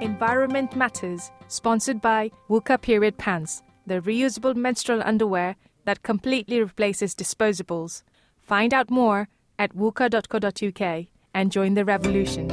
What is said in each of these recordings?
Environment Matters, sponsored by Wuka Period Pants, the reusable menstrual underwear that completely replaces disposables. Find out more at wuka.co.uk and join the revolution.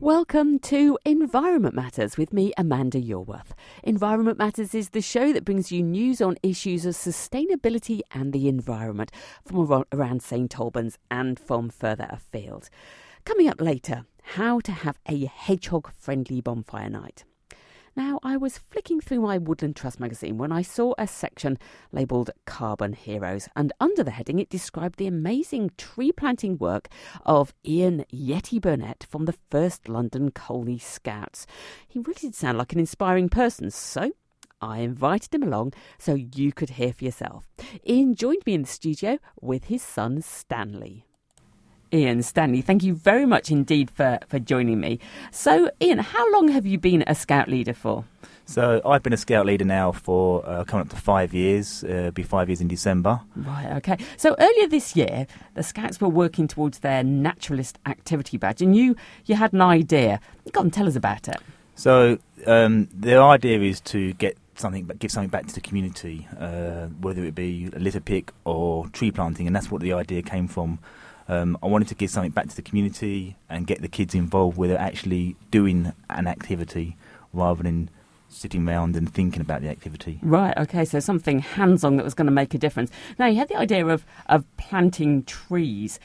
Welcome to Environment Matters with me, Amanda Yorworth. Environment Matters is the show that brings you news on issues of sustainability and the environment from around St Albans and from further afield. Coming up later, how to have a hedgehog friendly bonfire night. Now, I was flicking through my Woodland Trust magazine when I saw a section labelled Carbon Heroes, and under the heading it described the amazing tree planting work of Ian Yeti Burnett from the First London Colney Scouts. He really did sound like an inspiring person, so I invited him along so you could hear for yourself. Ian joined me in the studio with his son Stanley. Ian Stanley, thank you very much indeed for, for joining me. So, Ian, how long have you been a scout leader for? So I've been a scout leader now for uh, coming up to five years. Uh, be five years in December. Right. Okay. So earlier this year, the Scouts were working towards their naturalist activity badge, and you you had an idea. Go on, tell us about it. So um, the idea is to get something, but give something back to the community, uh, whether it be a litter pick or tree planting, and that's what the idea came from. Um, I wanted to give something back to the community and get the kids involved with actually doing an activity rather than sitting around and thinking about the activity. Right, okay, so something hands on that was going to make a difference. Now, you had the idea of, of planting trees.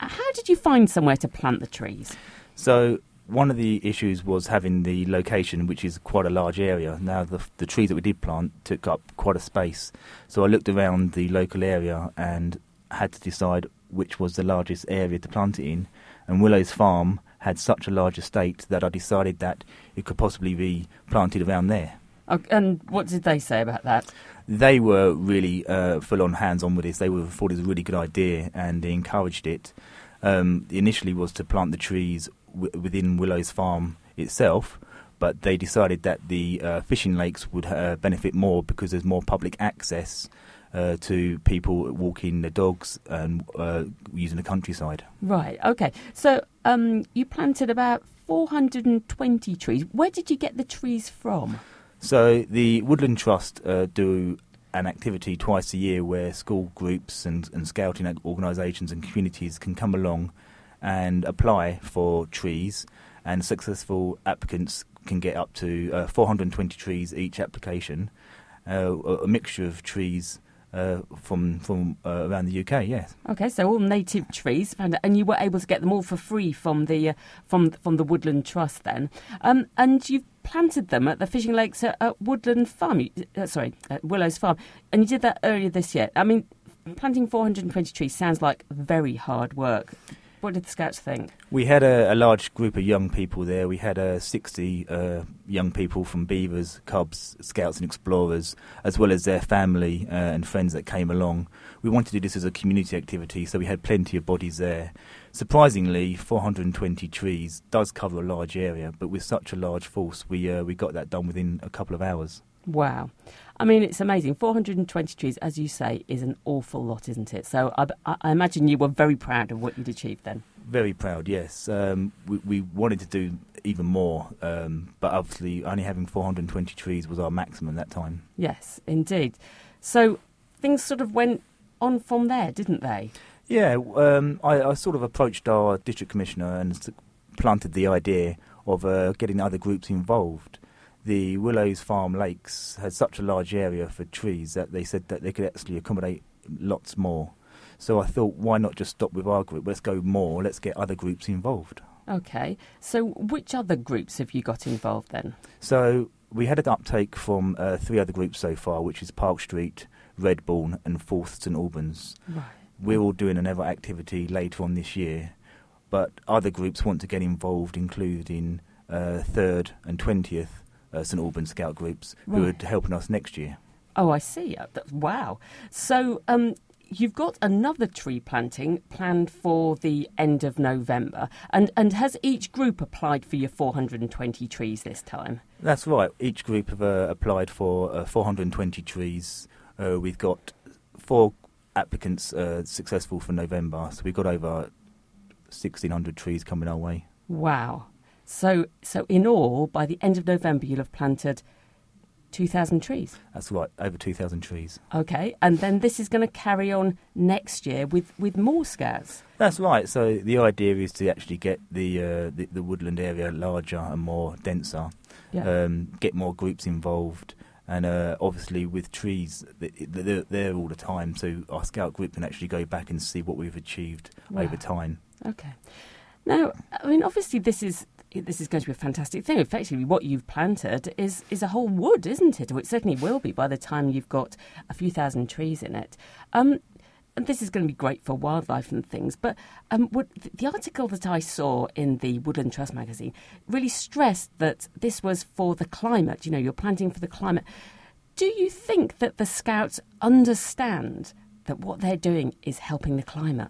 How did you find somewhere to plant the trees? So, one of the issues was having the location, which is quite a large area. Now, the, the trees that we did plant took up quite a space. So, I looked around the local area and had to decide which was the largest area to plant it in. And Willows Farm had such a large estate that I decided that it could possibly be planted around there. and what did they say about that? They were really uh, full on hands on with this. They were, thought it was a really good idea and they encouraged it. Um, initially was to plant the trees w- within Willows Farm itself, but they decided that the uh, fishing lakes would uh, benefit more because there's more public access uh, to people walking their dogs and uh, using the countryside. Right. Okay. So um, you planted about 420 trees. Where did you get the trees from? So the Woodland Trust uh, do an activity twice a year where school groups and, and scouting organisations and communities can come along and apply for trees, and successful applicants can get up to uh, 420 trees each application, uh, a mixture of trees uh, from from uh, around the UK. Yes. Okay, so all native trees, and you were able to get them all for free from the uh, from from the Woodland Trust then, um, and you've planted them at the fishing lakes at, at Woodland Farm. Uh, sorry, Willows Farm, and you did that earlier this year. I mean, planting 420 trees sounds like very hard work. What did the Scouts think? We had a, a large group of young people there. We had uh, 60 uh, young people from Beavers, Cubs, Scouts and Explorers, as well as their family uh, and friends that came along. We wanted to do this as a community activity, so we had plenty of bodies there. Surprisingly, 420 trees does cover a large area, but with such a large force, we, uh, we got that done within a couple of hours. Wow. I mean, it's amazing. 420 trees, as you say, is an awful lot, isn't it? So I, I imagine you were very proud of what you'd achieved then. Very proud, yes. Um, we, we, wanted to do even more, um, but obviously only having 420 trees was our maximum that time. Yes, indeed. So things sort of went on from there, didn't they? Yeah, um, I, I, sort of approached our district commissioner and planted the idea of uh, getting other groups involved the Willows Farm Lakes had such a large area for trees that they said that they could actually accommodate lots more. So I thought, why not just stop with our group? Let's go more. Let's get other groups involved. Okay. So which other groups have you got involved then? So we had an uptake from uh, three other groups so far, which is Park Street, Redbourn, and Fourth St Albans. Right. We're all doing another activity later on this year, but other groups want to get involved, including uh, Third and Twentieth uh, St Albans Scout groups right. who are helping us next year. Oh, I see. Uh, wow. So um, you've got another tree planting planned for the end of November, and and has each group applied for your 420 trees this time? That's right. Each group have uh, applied for uh, 420 trees. Uh, we've got four applicants uh, successful for November, so we've got over 1,600 trees coming our way. Wow. So, so in all, by the end of November, you'll have planted 2,000 trees. That's right, over 2,000 trees. Okay, and then this is going to carry on next year with, with more scouts. That's right. So the idea is to actually get the uh, the, the, woodland area larger and more denser, Yeah. um, get more groups involved, and uh, obviously with trees, th- th- they're there all the time. So our scout group can actually go back and see what we've achieved Wow. over time. Okay. Now, I mean, obviously, this is this is going to be a fantastic thing. Effectively, what you've planted is is a whole wood, isn't it? Or it certainly will be by the time you've got a few thousand trees in it. Um, and this is going to be great for wildlife and things. But um, what, the article that I saw in the Woodland Trust magazine really stressed that this was for the climate. You know, you're planting for the climate. Do you think that the scouts understand that what they're doing is helping the climate?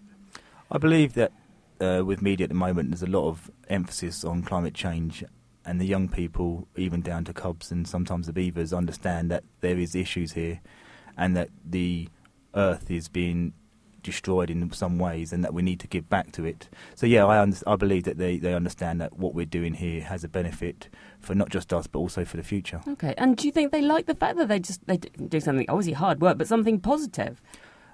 I believe that uh, with media at the moment, there's a lot of emphasis on climate change, and the young people, even down to cubs and sometimes the beavers, understand that there is issues here, and that the earth is being destroyed in some ways, and that we need to give back to it. So yeah, I under- I believe that they, they understand that what we're doing here has a benefit for not just us but also for the future. Okay, and do you think they like the fact that they just they do something obviously hard work, but something positive?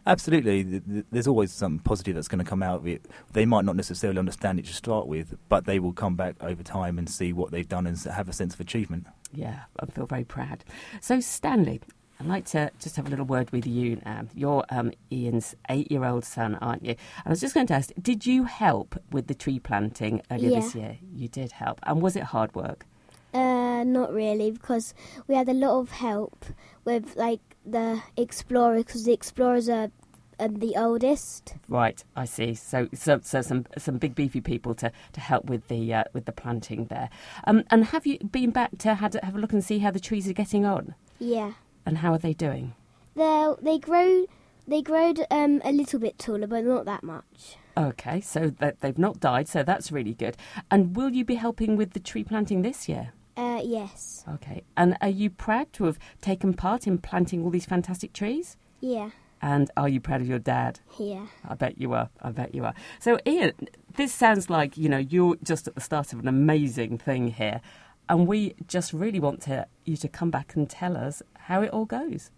Absolutely, Th- th- there's always something positive that's going to come out of it. They might not necessarily understand it to start with, but they will come back over time and see what they've done and have a sense of achievement. Yeah, I feel very proud. So Stanley, I'd like to just have a little word with you now. You're um, Ian's eight-year-old son, aren't you? And I was just going to ask, did you help with the tree planting earlier Yeah. this year? You did help, and was it hard work? Uh, not really, because we had a lot of help with like the explorers, because the explorers are, are the oldest. Right, I see. So, so, so some some big beefy people to, to help with the uh, with the planting there. Um, and have you been back to have, have a look and see how the trees are getting on, Yeah, and how are they doing? they they grow they growed um a little bit taller, but not that much. Okay, so that they've not died, so that's really good. And will you be helping with the tree planting this year? Uh, yes, Okay, and are you proud to have taken part in planting all these fantastic trees? yeah, And are you proud of your dad? yeah, I bet you are. I bet you are. So, Ian, this sounds like you know you're just at the start of an amazing thing here, and we just really want to you to come back and tell us how it all goes.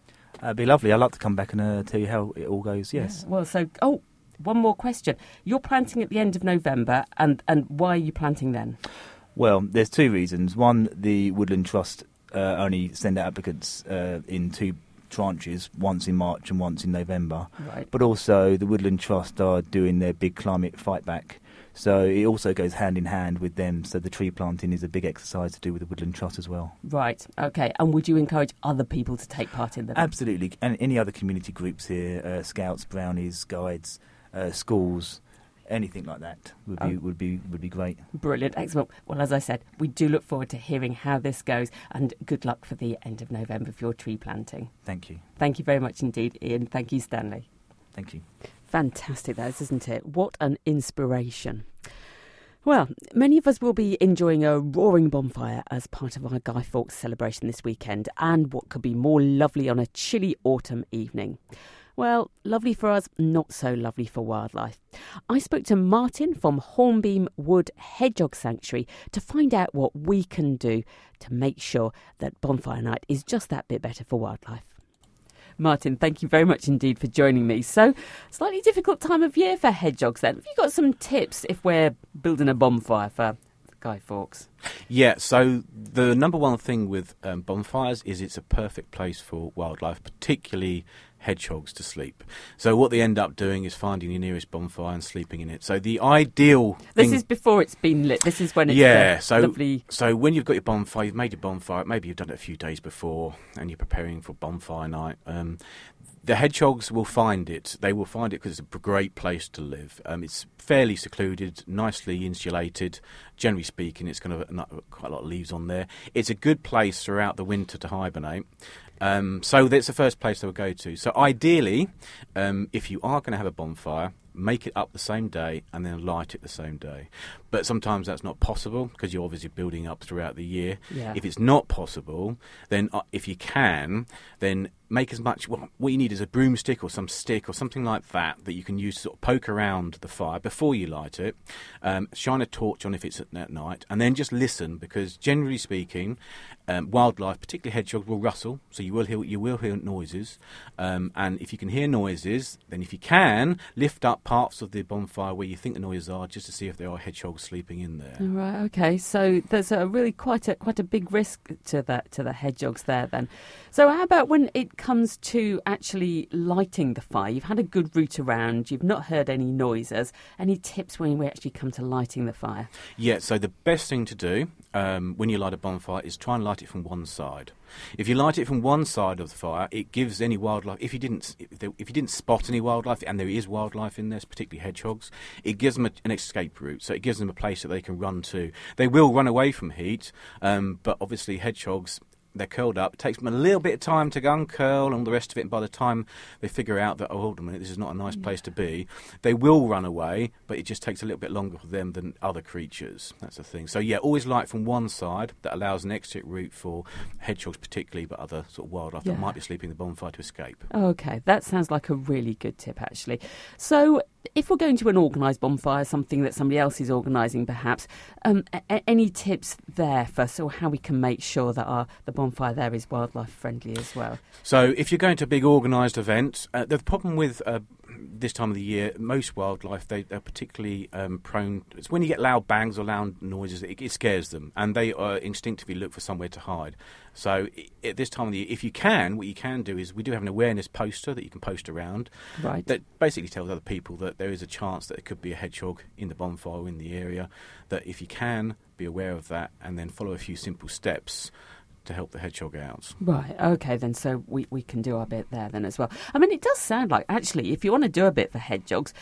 Uh, it'd be lovely. I'd like to come back and uh, tell you how it all goes. Yes. Yeah. Well, so oh, one more question. You're planting at the end of November, and and why are you planting then? Well, there's two reasons. One, the Woodland Trust uh, only send out applicants uh, in two tranches, once in March and once in November. Right. But also, the Woodland Trust are doing their big climate fight back. So it also goes hand in hand with them. So the tree planting is a big exercise to do with the Woodland Trust as well. Right. Okay. And would you encourage other people to take part in them? Absolutely. And any other community groups here, uh, scouts, brownies, guides, uh, schools, anything like that would be, Oh. would be, would be great. Brilliant. Excellent. Well, as I said, we do look forward to hearing how this goes, and good luck for the end of November for your tree planting. Thank you. Thank you very much indeed, Ian. Thank you, Stanley. Thank you. Fantastic, that is, isn't it? What an inspiration. Well, many of us will be enjoying a roaring bonfire as part of our Guy Fawkes celebration this weekend, and what could be more lovely on a chilly autumn evening? Well, lovely for us, not so lovely for wildlife. I spoke to Martin from Hornbeam Wood Hedgehog Sanctuary to find out what we can do to make sure that bonfire night is just that bit better for wildlife. Martin, thank you very much indeed for joining me. So, slightly difficult time of year for hedgehogs then. Have you got some tips if we're building a bonfire for Yeah, so the number one thing with um, bonfires is it's a perfect place for wildlife, particularly hedgehogs to sleep. So what they end up doing is finding the nearest bonfire and sleeping in it. So the ideal This is before it's been lit. This is when it's yeah, so lovely. so when you've got your bonfire, you've made your bonfire. Maybe you've done it a few days before, and you're preparing for bonfire night. Um, the hedgehogs will find it. They will find it because it's a great place to live. Um, it's fairly secluded, nicely insulated. Generally speaking, it's going to have quite a lot of leaves on there. It's a good place throughout the winter to hibernate. Um, so that's the first place they will go to. So ideally, um, if you are going to have a bonfire, make it up the same day and then light it the same day. But sometimes that's not possible because you're obviously building up throughout the year. Yeah. If it's not possible, then uh, if you can, then make as much. Well, what you need is a broomstick or some stick or something like that that you can use to sort of poke around the fire before you light it. Um, shine a torch on if it's at, at night, and then just listen because generally speaking, um, wildlife, particularly hedgehogs, will rustle, so you will hear you will hear noises. Um, and if you can hear noises, then if you can lift up parts of the bonfire where you think the noises are, just to see if there are hedgehogs sleeping in there. Right. Okay. So there's a really quite a quite a big risk to that to the hedgehogs there. Then. So how about when it comes to actually lighting the fire? You've had a good route around. You've not heard any noises. Any tips when we actually come to lighting the fire? Yeah. So the best thing to do um, when you light a bonfire is try and light it from one side. If you light it from one side of the fire, it gives any wildlife. If you didn't, if, there, if you didn't spot any wildlife, and there is wildlife in there, particularly hedgehogs, it gives them a, an escape route. So it gives them a place that they can run to. They will run away from heat, um, but obviously hedgehogs they're curled up. It takes them a little bit of time to go uncurl and all the rest of it. And by the time they figure out that, oh, hold on a minute, this is not a nice yeah. place to be, they will run away, but it just takes a little bit longer for them than other creatures. That's the thing. So, yeah, always light from one side. That allows an exit route for hedgehogs, particularly, but other sort of wildlife yeah. that might be sleeping in the bonfire to escape. Okay, that sounds like a really good tip, actually. So, if we're going to an organised bonfire, something that somebody else is organising, perhaps, um, a- any tips there for so how we can make sure that our the bonfire there is wildlife friendly as well? So, if you're going to a big organised event, uh, the problem with uh, this time of the year, most wildlife they are particularly um, prone. It's when you get loud bangs or loud noises, it, it, scares them, and they uh, instinctively look for somewhere to hide. So at this time of the year, if you can, what you can do is we do have an awareness poster that you can post around. Right. That basically tells other people that there is a chance that there could be a hedgehog in the bonfire in the area. That if you can, be aware of that, and then follow a few simple steps to help the hedgehog out. Right, okay, then so we, we can do our bit there then as well. I mean, it does sound like actually, if you want to do a bit for hedgehogs,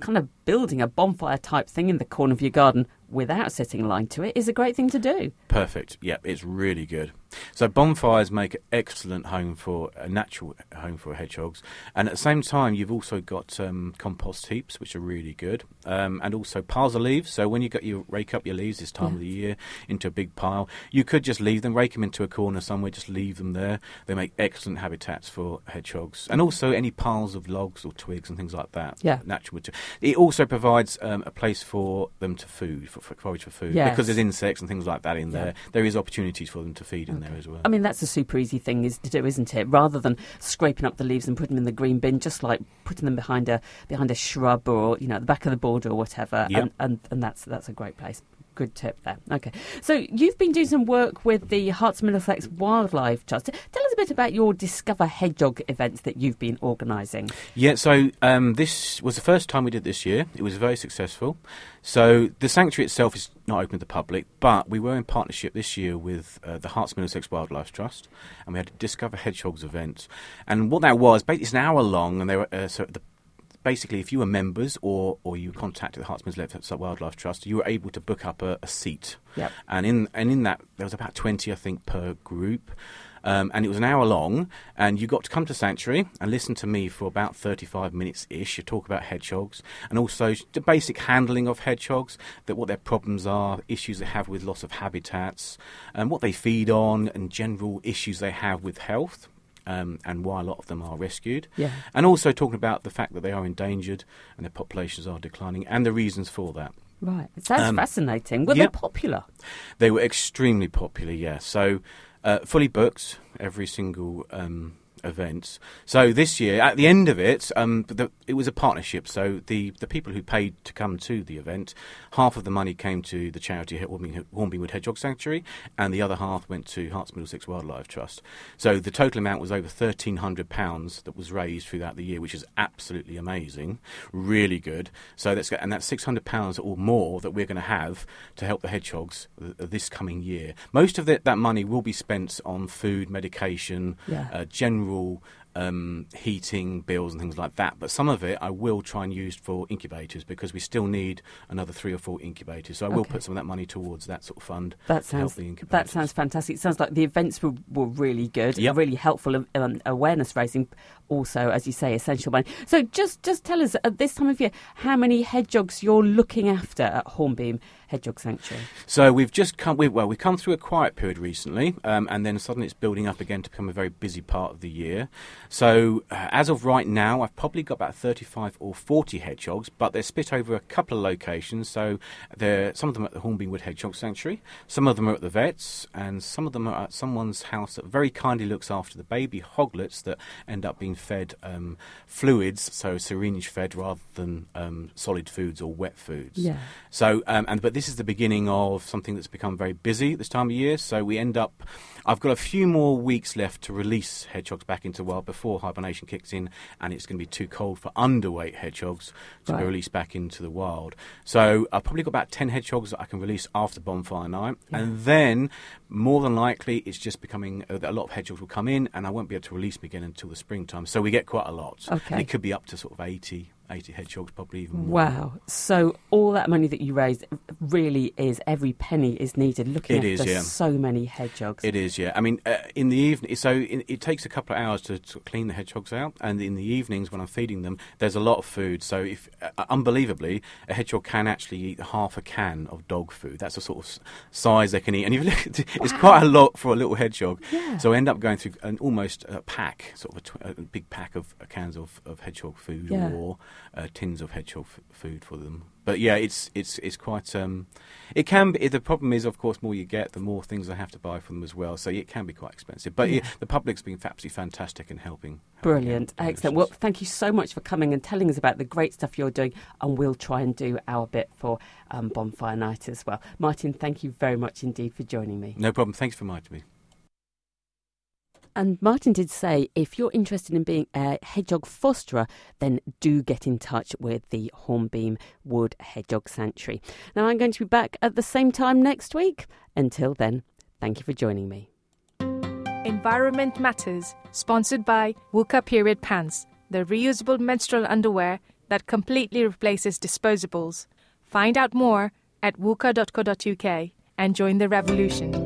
kind of building a bonfire type thing in the corner of your garden without setting a line to it is a great thing to do. Perfect. Yep, it's really good. So bonfires make an excellent home for a natural home for hedgehogs, and at the same time, you've also got um, compost heaps, which are really good, um, and also piles of leaves. So when you got your rake up your leaves this time yeah. of the year into a big pile, you could just leave them, rake them into a corner somewhere, just leave them there. They make excellent habitats for hedgehogs, and also any piles of logs or twigs and things like that. Yeah, natural material. It also provides um, a place for them to food, for, for forage for food, yes. because there's insects and things like that in yeah. there. There is opportunities for them to feed in there as well. I mean, that's a super easy thing is to do, isn't it? Rather than scraping up the leaves and putting them in the green bin, just like putting them behind a behind a shrub or you know at the back of the border or whatever. Yep. And, and and that's that's a great place good tip there. Okay, so you've been doing some work with the Herts Middlesex Wildlife Trust. Tell us a bit about your Discover Hedgehog events that you've been organising. Yeah, so um, this was the first time we did this year. It was very successful. So the sanctuary itself is not open to the public, but we were in partnership this year with uh, the Herts Middlesex Wildlife Trust, and we had a Discover Hedgehogs event. And what that was, basically, it's an hour long, and they were uh, so the basically, if you were members or, or you contacted the Middlesex Wildlife Trust, you were able to book up a, a seat. Yep. And in and in that there was about twenty, I think, per group. Um, and it was an hour long, and you got to come to Sanctuary and listen to me for about 35 minutes ish. You talk about hedgehogs and also the basic handling of hedgehogs, that what their problems are, issues they have with loss of habitats, and what they feed on, and general issues they have with health um, and why a lot of them are rescued. Yeah. And also talking about the fact that they are endangered and their populations are declining and the reasons for that. Right. It sounds um, fascinating. Were yep. they popular? They were extremely popular, yeah. So uh, fully booked every single um, events. So this year, at the end of it, um, the, it was a partnership. So the, the people who paid to come to the event, half of the money came to the charity Hornbeam Wood Hedgehog Sanctuary, and the other half went to Herts Middlesex Wildlife Trust. So the total amount was over thirteen hundred pounds that was raised throughout the year, which is absolutely amazing, really good. So that's and that's six hundred pounds or more that we're going to have to help the hedgehogs this coming year. Most of the, that money will be spent on food, medication, yeah. uh, general um, heating bills and things like that. But some of it I will try and use for incubators because we still need another three or four incubators. So I will put some of that money towards that sort of fund. That sounds that sounds fantastic. It sounds like the events were, were really good, Yep. really helpful, um, awareness raising. Also, as you say, essential money. So, just just tell us at this time of year how many hedgehogs you're looking after at Hornbeam Hedgehog Sanctuary. So we've just come. We, well, we've come through a quiet period recently, um, and then suddenly it's building up again to become a very busy part of the year. So uh, as of right now, I've probably got about thirty-five or forty hedgehogs, but they're split over a couple of locations. So they're some of them are at the Hornbeam Wood Hedgehog Sanctuary, some of them are at the vets, and some of them are at someone's house that very kindly looks after the baby hoglets that end up being fed um, fluids, so syringe fed rather than um, solid foods or wet foods. Yeah. So, um, and but this is the beginning of something that's become very busy this time of year. So we end up. I've got a few more weeks left to release hedgehogs back into the wild before hibernation kicks in, and it's going to be too cold for underweight hedgehogs to Right. be released back into the wild. So I've probably got about ten hedgehogs that I can release after bonfire night, and then more than likely it's just becoming uh, a lot of hedgehogs will come in, and I won't be able to release them again until the springtime. So we get quite a lot. Okay. And it could be up to sort of 80, 80 hedgehogs, probably even more. Wow. So all that money that you raised really is every penny is needed looking It is, yeah. so many hedgehogs. It is, yeah. I mean, uh, in the evening, so in, it takes a couple of hours to, to clean the hedgehogs out, and in the evenings when I'm feeding them, there's a lot of food. So, if uh, unbelievably, a hedgehog can actually eat half a can of dog food. That's the sort of size they can eat, and if you look at it, it's quite a lot for a little hedgehog. Yeah. So, I end up going through an almost a pack, sort of a, tw- a big pack of uh, cans of, of hedgehog food Yeah. or uh, tins of hedgehog f- food for them. But yeah, it's it's it's quite. Um, it can be. The problem is, of course, more you get, the more things I have to buy for them as well. So it can be quite expensive. But yeah, the public's been absolutely fantastic in helping. helping Brilliant, excellent. Well, thank you so much for coming and telling us about the great stuff you're doing, and we'll try and do our bit for um, Bonfire Night as well. Martin, thank you very much indeed for joining me. no problem. Thanks for inviting me. And Martin did say if you're interested in being a hedgehog fosterer, then do get in touch with the Hornbeam Wood Hedgehog Sanctuary. Now, I'm going to be back at the same time next week. Until then, thank you for joining me. Environment Matters, sponsored by Wuka Period Pants, the reusable menstrual underwear that completely replaces disposables. Find out more at wuka.co.uk and join the revolution.